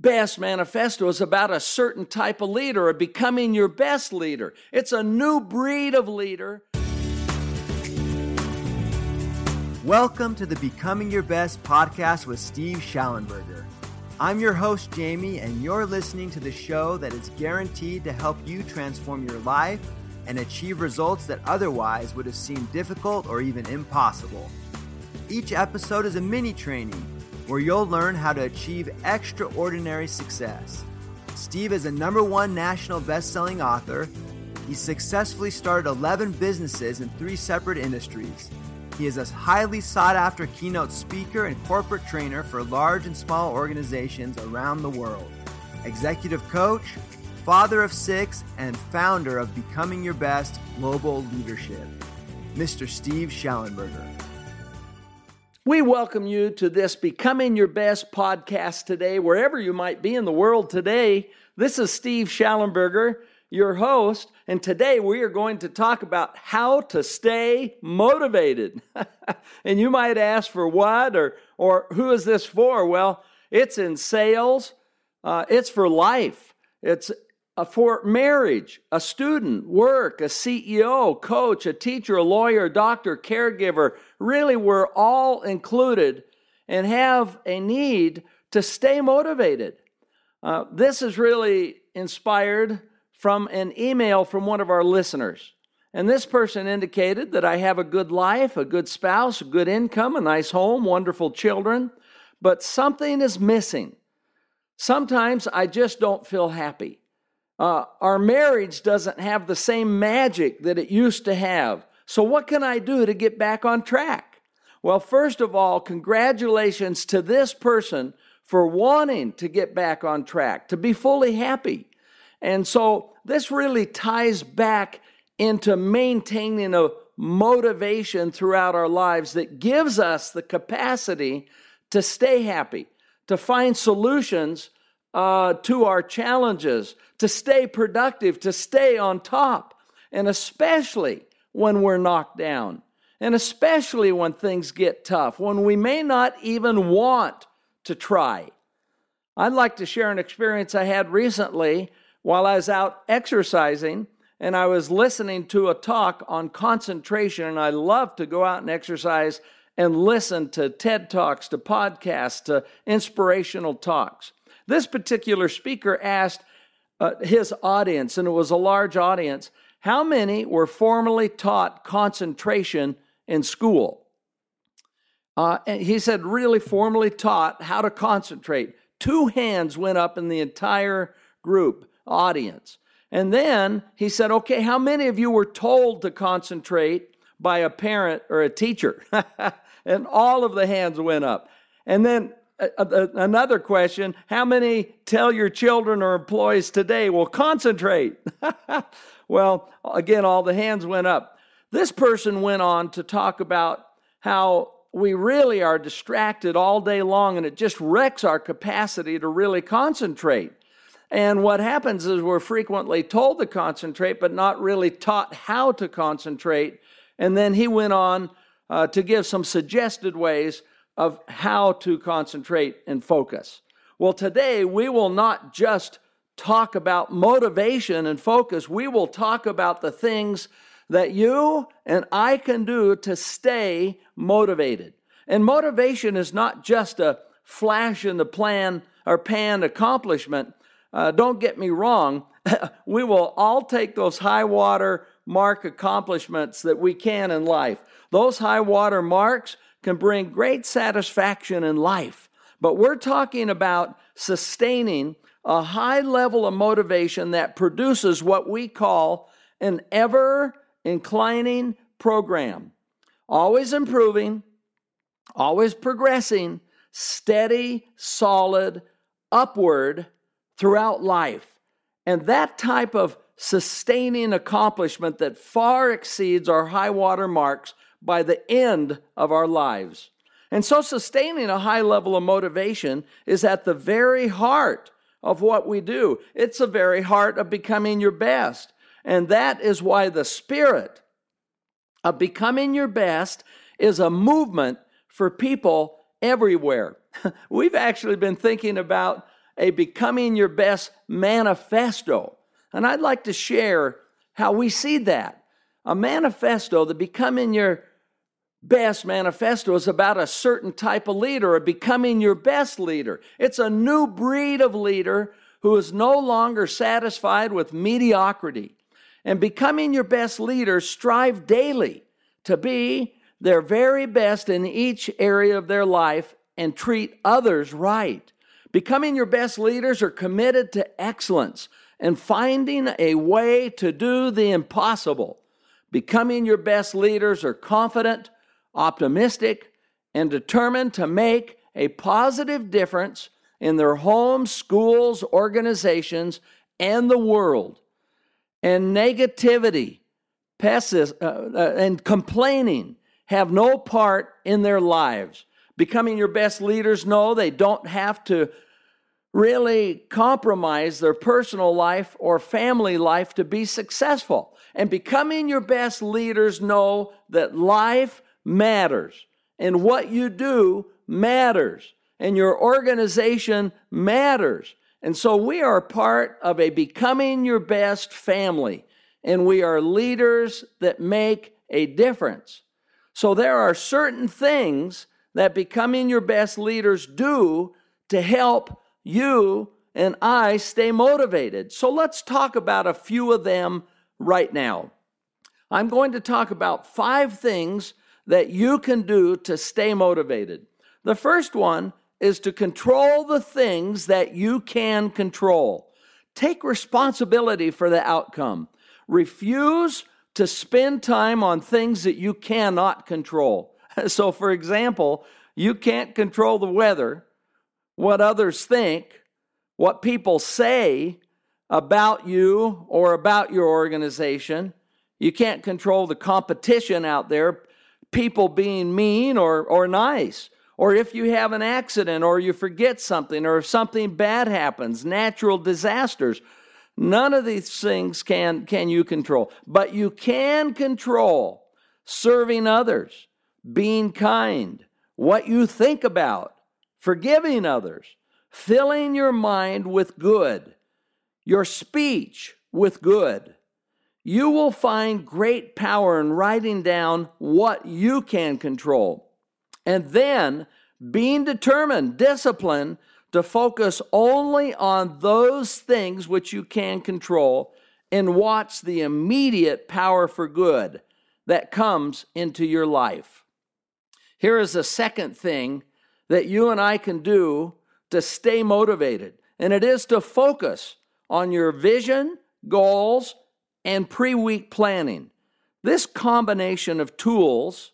Best Manifesto is about a certain type of leader, or becoming your best leader. It's a new breed of leader. Welcome to the Becoming Your Best podcast with Steve Shallenberger. I'm your host, Jamie, and you're listening to the show that is guaranteed to help you transform your life and achieve results that otherwise would have seemed difficult or even impossible. Each episode is a mini training where you'll learn how to achieve extraordinary success. Steve is a number one national best-selling author. He successfully started 11 businesses in three separate industries. He is a highly sought after keynote speaker and corporate trainer for large and small organizations around the world, executive coach, father of six, and founder of Becoming Your Best Global Leadership. Mr. Steve Shallenberger. We welcome you to this Becoming Your Best podcast today, wherever you might be in the world today. This is Steve Shallenberger, your host, and today we are going to talk about how to stay motivated. and you might ask for what or, or who is this for? Well, it's in sales, uh, it's for life, it's for marriage, a student, work, a CEO, coach, a teacher, a lawyer, a doctor, caregiver. Really, we're all included and have a need to stay motivated. Uh, this is really inspired from an email from one of our listeners. And this person indicated that I have a good life, a good spouse, a good income, a nice home, wonderful children, but something is missing. Sometimes I just don't feel happy. Uh, our marriage doesn't have the same magic that it used to have. So, what can I do to get back on track? Well, first of all, congratulations to this person for wanting to get back on track, to be fully happy. And so, this really ties back into maintaining a motivation throughout our lives that gives us the capacity to stay happy, to find solutions uh, to our challenges, to stay productive, to stay on top, and especially when we're knocked down, and especially when things get tough, when we may not even want to try. I'd like to share an experience I had recently while I was out exercising and I was listening to a talk on concentration. And I love to go out and exercise and listen to TED Talks, to podcasts, to inspirational talks. This particular speaker asked uh, his audience, and it was a large audience, how many were formally taught concentration in school? Uh, and he said, really formally taught how to concentrate. Two hands went up in the entire group audience. And then he said, okay, how many of you were told to concentrate by a parent or a teacher? and all of the hands went up. And then another question How many tell your children or employees today will concentrate? well, again, all the hands went up. This person went on to talk about how we really are distracted all day long and it just wrecks our capacity to really concentrate. And what happens is we're frequently told to concentrate, but not really taught how to concentrate. And then he went on uh, to give some suggested ways of how to concentrate and focus. Well, today we will not just talk about motivation and focus, we will talk about the things that you and I can do to stay motivated. And motivation is not just a flash in the plan or pan accomplishment. Uh, don't get me wrong. we will all take those high water mark accomplishments that we can in life. Those high water marks can bring great satisfaction in life. But we're talking about sustaining a high level of motivation that produces what we call an ever inclining program. Always improving, always progressing, steady, solid, upward throughout life. And that type of sustaining accomplishment that far exceeds our high water marks by the end of our lives. And so, sustaining a high level of motivation is at the very heart of what we do. It's the very heart of becoming your best. And that is why the spirit of becoming your best is a movement for people everywhere. We've actually been thinking about a Becoming Your Best manifesto. And I'd like to share how we see that. A manifesto, the Becoming Your Best manifesto, is about a certain type of leader, or becoming your best leader. It's a new breed of leader who is no longer satisfied with mediocrity. And becoming your best leader, strive daily to be their very best in each area of their life and treat others right. Becoming your best leaders are committed to excellence and finding a way to do the impossible. Becoming your best leaders are confident, optimistic, and determined to make a positive difference in their homes, schools, organizations, and the world. And negativity, uh, uh, and complaining have no part in their lives. Becoming your best leaders know they don't have to really compromise their personal life or family life to be successful. And becoming your best leaders know that life matters and what you do matters and your organization matters. And so we are part of a becoming your best family and we are leaders that make a difference. So there are certain things that becoming your best leaders do to help you and I stay motivated. So let's talk about a few of them right now. I'm going to talk about five things that you can do to stay motivated. The first one is to control the things that you can control. Take responsibility for the outcome. Refuse to spend time on things that you cannot control. So, for example, you can't control the weather, what others think, what people say about you or about your organization. You can't control the competition out there, people being mean or, or nice. Or if you have an accident or you forget something or if something bad happens, natural disasters. None of these things can, can you control. But you can control serving others, being kind, what you think about, forgiving others, filling your mind with good, your speech with good. You will find great power in writing down what you can control. And then being determined, disciplined to focus only on those things which you can control and watch the immediate power for good that comes into your life. Here is a second thing that you and I can do to stay motivated, and it is to focus on your vision, goals, and pre week planning. This combination of tools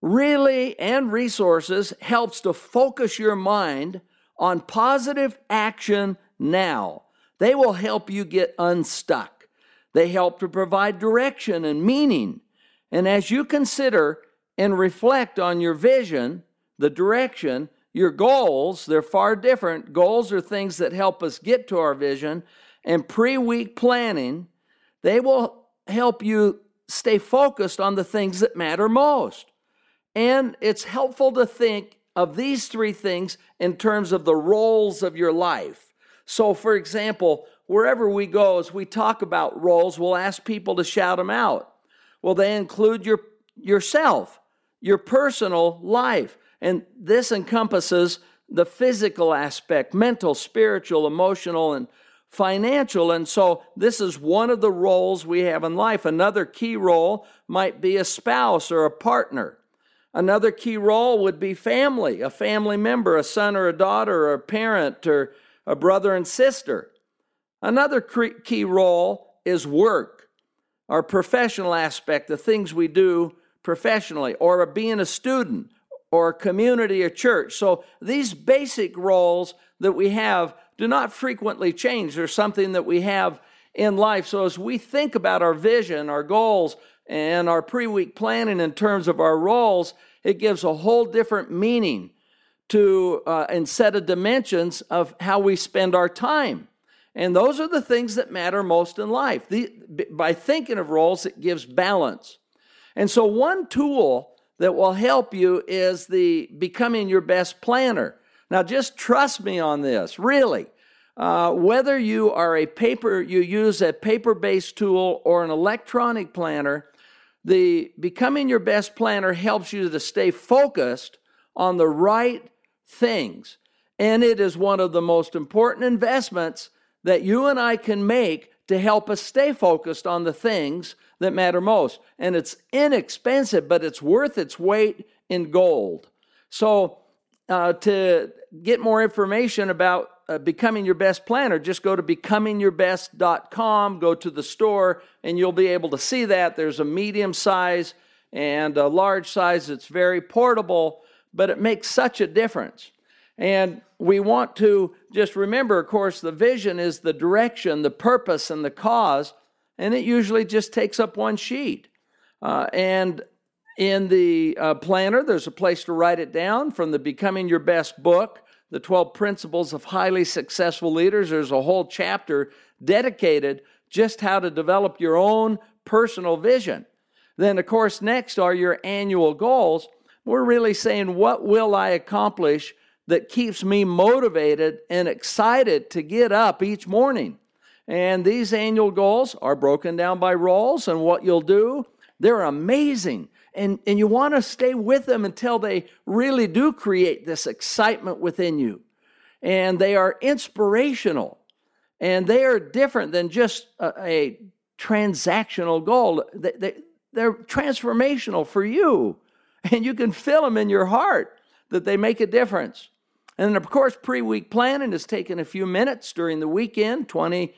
really and resources helps to focus your mind on positive action now. They will help you get unstuck. They help to provide direction and meaning. And as you consider and reflect on your vision, the direction, your goals, they're far different. Goals are things that help us get to our vision, and pre week planning, they will help you stay focused on the things that matter most. And it's helpful to think of these three things in terms of the roles of your life. So, for example, wherever we go, as we talk about roles, we'll ask people to shout them out. Well, they include your yourself your personal life. And this encompasses the physical aspect, mental, spiritual, emotional, and financial. And so this is one of the roles we have in life. Another key role might be a spouse or a partner. Another key role would be family, a family member, a son or a daughter, or a parent, or a brother and sister. Another key role is work, our professional aspect, the things we do professionally or being a student or community or church. So these basic roles that we have do not frequently change. They're something that we have in life. So as we think about our vision, our goals, and our pre week planning in terms of our roles, it gives a whole different meaning to uh, and set of dimensions of how we spend our time. And those are the things that matter most in life. The, by thinking of roles, it gives balance. And so, one tool that will help you is the becoming your best planner. Now, just trust me on this, really. Uh, whether you are a paper, you use a paper based tool or an electronic planner, the becoming your best planner helps you to stay focused on the right things. And it is one of the most important investments that you and I can make to help us stay focused on the things that matter most. And it's inexpensive, but it's worth its weight in gold. So, uh, to get more information about uh, becoming your best planner, just go to becomingyourbest.com, go to the store, and you'll be able to see that. There's a medium size and a large size. It's very portable, but it makes such a difference. And we want to just remember, of course, the vision is the direction, the purpose, and the cause, and it usually just takes up one sheet. Uh, and in the uh, planner, there's a place to write it down from the Becoming Your Best book, the 12 Principles of Highly Successful Leaders. There's a whole chapter dedicated just how to develop your own personal vision. Then, of course, next are your annual goals. We're really saying, what will I accomplish that keeps me motivated and excited to get up each morning? And these annual goals are broken down by roles and what you'll do. They're amazing and, and you want to stay with them until they really do create this excitement within you. And they are inspirational and they are different than just a, a transactional goal. They, they, they're transformational for you, and you can feel them in your heart that they make a difference. And of course, pre week planning is taking a few minutes during the weekend, 20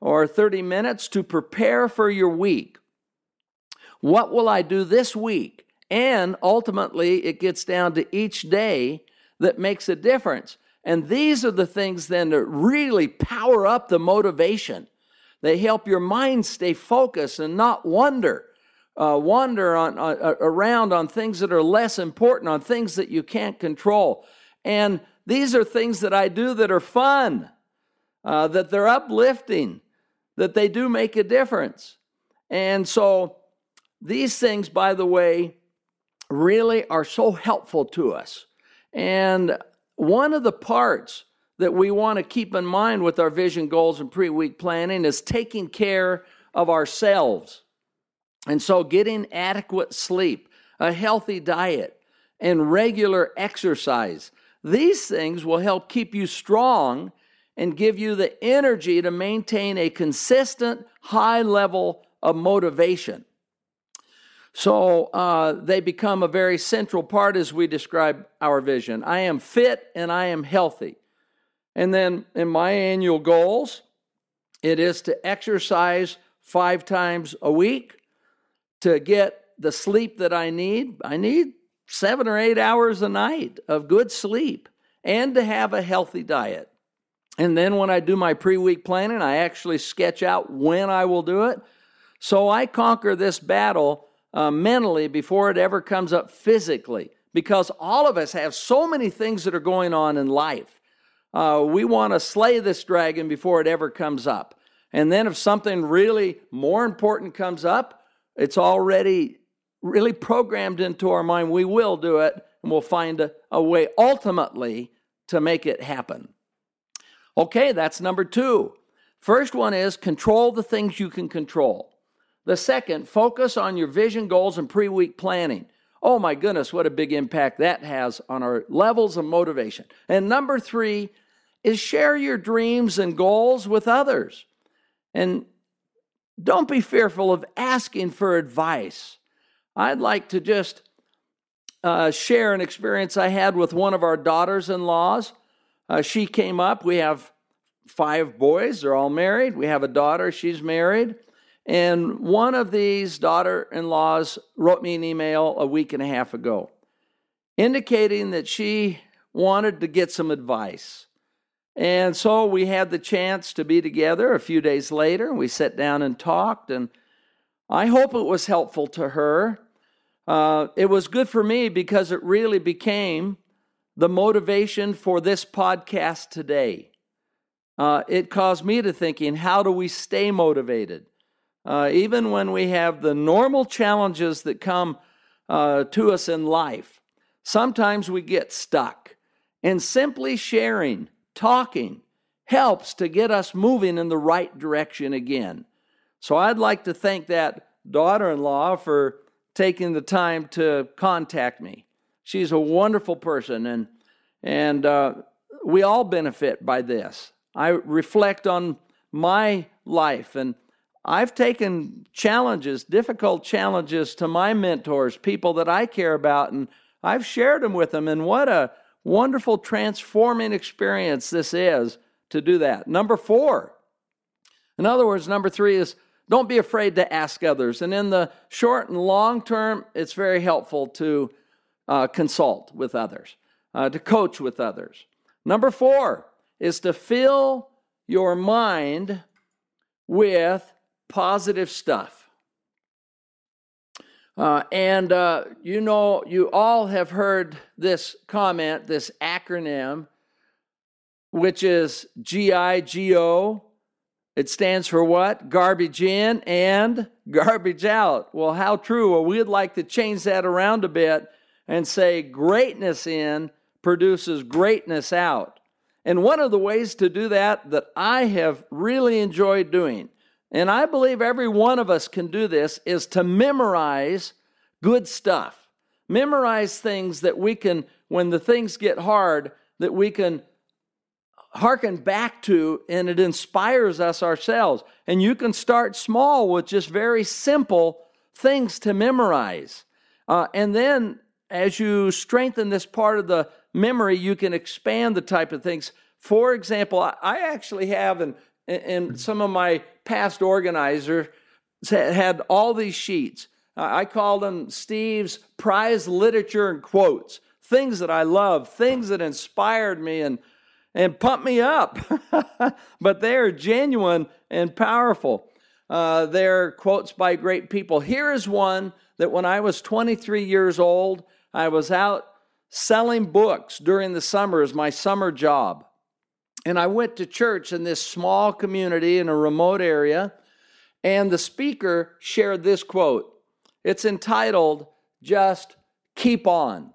or 30 minutes to prepare for your week. What will I do this week? And ultimately, it gets down to each day that makes a difference. And these are the things then that really power up the motivation. They help your mind stay focused and not wander, uh, wander on, uh, around on things that are less important, on things that you can't control. And these are things that I do that are fun, uh, that they're uplifting, that they do make a difference. And so these things, by the way, really are so helpful to us. And one of the parts that we want to keep in mind with our vision goals and pre week planning is taking care of ourselves. And so, getting adequate sleep, a healthy diet, and regular exercise, these things will help keep you strong and give you the energy to maintain a consistent high level of motivation. So uh, they become a very central part as we describe our vision. I am fit and I am healthy. And then in my annual goals, it is to exercise five times a week, to get the sleep that I need. I need seven or eight hours a night of good sleep, and to have a healthy diet. And then when I do my pre week planning, I actually sketch out when I will do it. So I conquer this battle uh, mentally before it ever comes up physically because all of us have so many things that are going on in life. Uh, we want to slay this dragon before it ever comes up. And then if something really more important comes up, it's already really programmed into our mind. We will do it and we'll find a, a way ultimately to make it happen. Okay, that's number two. First one is control the things you can control. The second, focus on your vision goals and pre week planning. Oh my goodness, what a big impact that has on our levels of motivation. And number three is share your dreams and goals with others. And don't be fearful of asking for advice. I'd like to just uh, share an experience I had with one of our daughters in laws. Uh, she came up. We have five boys, they're all married. We have a daughter, she's married. And one of these daughter in laws wrote me an email a week and a half ago indicating that she wanted to get some advice. And so we had the chance to be together a few days later. We sat down and talked, and I hope it was helpful to her. Uh, it was good for me because it really became the motivation for this podcast today. Uh, it caused me to thinking, how do we stay motivated? uh, even when we have the normal challenges that come uh, to us in life, sometimes we get stuck. And simply sharing, talking, helps to get us moving in the right direction again. So I'd like to thank that daughter in law for taking the time to contact me. She's a wonderful person, and, and uh, we all benefit by this. I reflect on my life, and I've taken challenges, difficult challenges to my mentors, people that I care about, and I've shared them with them. And what a wonderful transforming experience this is to do that. Number four, in other words, number three is don't be afraid to ask others. And in the short and long term, it's very helpful to uh, consult with others, uh, to coach with others. Number four is to fill your mind with positive stuff. Uh, and uh, you know, you all have heard this comment, this acronym, which is GIGO. It stands for what? Garbage in and garbage out. Well, how true? Well, we'd like to change that around a bit and say greatness in produces greatness out. And one of the ways to do that that I have really enjoyed doing, and I believe every one of us can do this, is to memorize good stuff. Memorize things that we can, when the things get hard, that we can hearken back to and it inspires us ourselves. And you can start small with just very simple things to memorize. Uh, and then as you strengthen this part of the memory, you can expand the type of things. For example, I actually have, and, and some of my past organizers had all these sheets. I call them Steve's prize literature and quotes, things that I love, things that inspired me and, and pump me up. but they are genuine and powerful. Uh, they're quotes by great people. Here is one that when I was 23 years old, I was out selling books during the summer as my summer job. And I went to church in this small community in a remote area, and the speaker shared this quote. It's entitled, Just Keep On.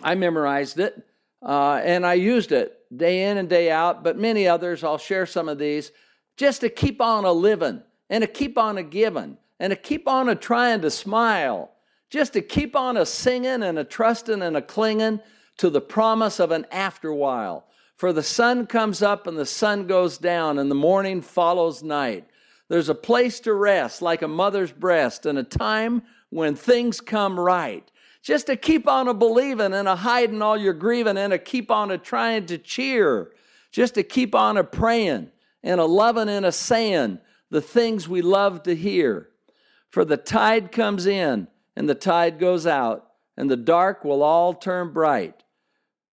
I memorized it uh, and I used it day in and day out, but many others, I'll share some of these, just to keep on a living and to keep on a giving and to keep on a trying to smile just to keep on a singing and a trusting and a clinging to the promise of an after while. For the sun comes up and the sun goes down, and the morning follows night. There's a place to rest like a mother's breast, and a time when things come right. Just to keep on a believing and a hiding all your grieving and a keep on a trying to cheer. Just to keep on a praying and a loving and a saying the things we love to hear. For the tide comes in and the tide goes out, and the dark will all turn bright.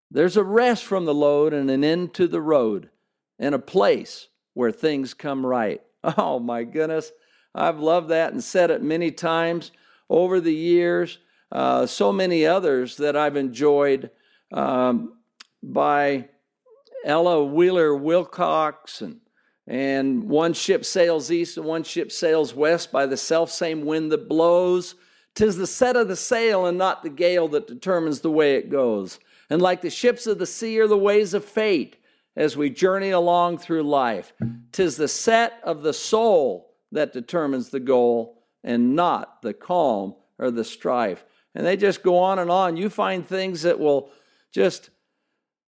There's a rest from the load and an end to the road, and a place where things come right. Oh my goodness. I've loved that and said it many times over the years. Uh, so many others that I've enjoyed um, by Ella Wheeler Wilcox and and one ship sails east and one ship sails west by the self same wind that blows. Tis the set of the sail and not the gale that determines the way it goes. And like the ships of the sea are the ways of fate as we journey along through life, tis the set of the soul that determines the goal and not the calm or the strife. And they just go on and on. You find things that will just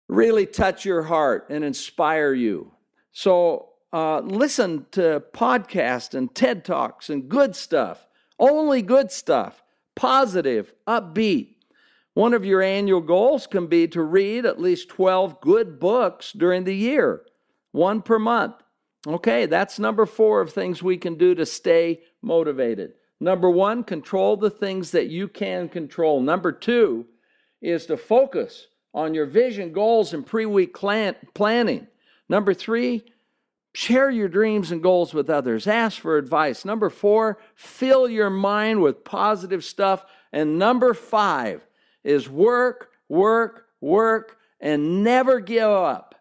really touch your heart and inspire you. So uh, listen to podcasts and TED Talks and good stuff. Only good stuff, positive, upbeat. One of your annual goals can be to read at least 12 good books during the year, one per month. Okay, that's number four of things we can do to stay motivated. Number one, control the things that you can control. Number two is to focus on your vision, goals, and pre week plan- planning. Number three, Share your dreams and goals with others. Ask for advice. Number four, fill your mind with positive stuff. And number five is work, work, work, and never give up.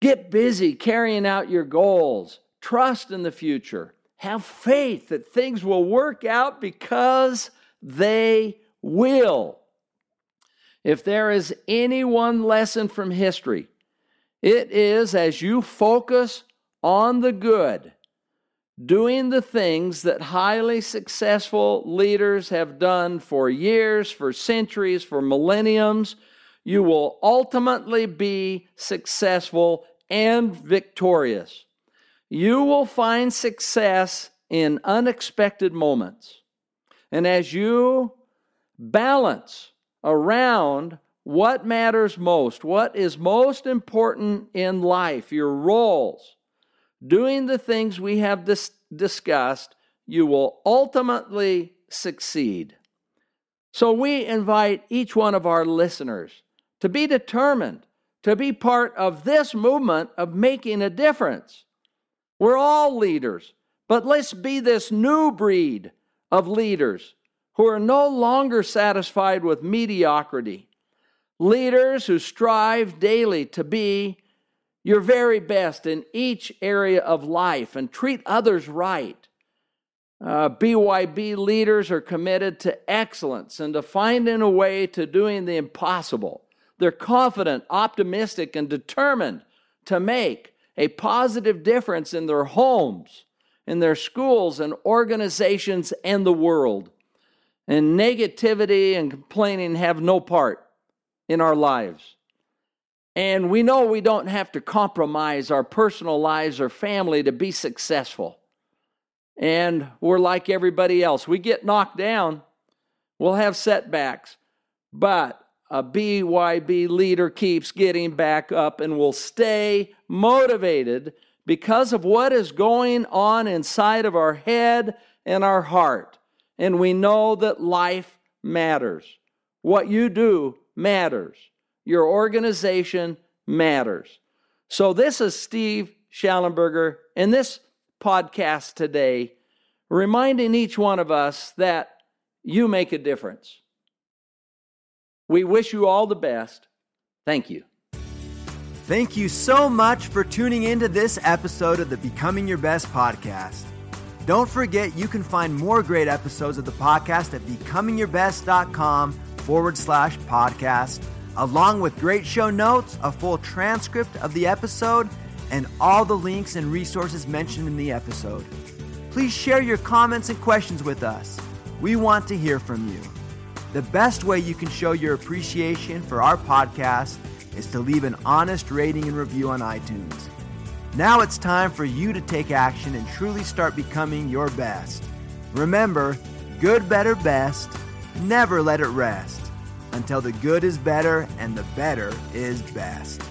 Get busy carrying out your goals. Trust in the future. Have faith that things will work out because they will. If there is any one lesson from history, it is as you focus on the good, doing the things that highly successful leaders have done for years, for centuries, for millenniums, you will ultimately be successful and victorious. You will find success in unexpected moments. And as you balance around what matters most, what is most important in life, your roles, doing the things we have dis- discussed, you will ultimately succeed. So we invite each one of our listeners to be determined to be part of this movement of making a difference. We're all leaders, but let's be this new breed of leaders who are no longer satisfied with mediocrity. Leaders who strive daily to be your very best in each area of life and treat others right. Uh, BYB leaders are committed to excellence and to finding a way to doing the impossible. They're confident, optimistic, and determined to make a positive difference in their homes, in their schools and organizations, and the world. And negativity and complaining have no part in our lives. And we know we don't have to compromise our personal lives or family to be successful. And we're like everybody else. We get knocked down, we'll have setbacks, but a BYB leader keeps getting back up and will stay motivated because of what is going on inside of our head and our heart. And we know that life matters. What you do matters. Your organization matters. So, this is Steve Shallenberger in this podcast today, reminding each one of us that you make a difference. We wish you all the best. Thank you. Thank you so much for tuning into this episode of the Becoming Your Best podcast. Don't forget you can find more great episodes of the podcast at becomingyourbest.com forward slash podcast along with great show notes, a full transcript of the episode, and all the links and resources mentioned in the episode. Please share your comments and questions with us. We want to hear from you. The best way you can show your appreciation for our podcast is to leave an honest rating and review on iTunes. Now it's time for you to take action and truly start becoming your best. Remember, good, better, best. Never let it rest until the good is better and the better is best.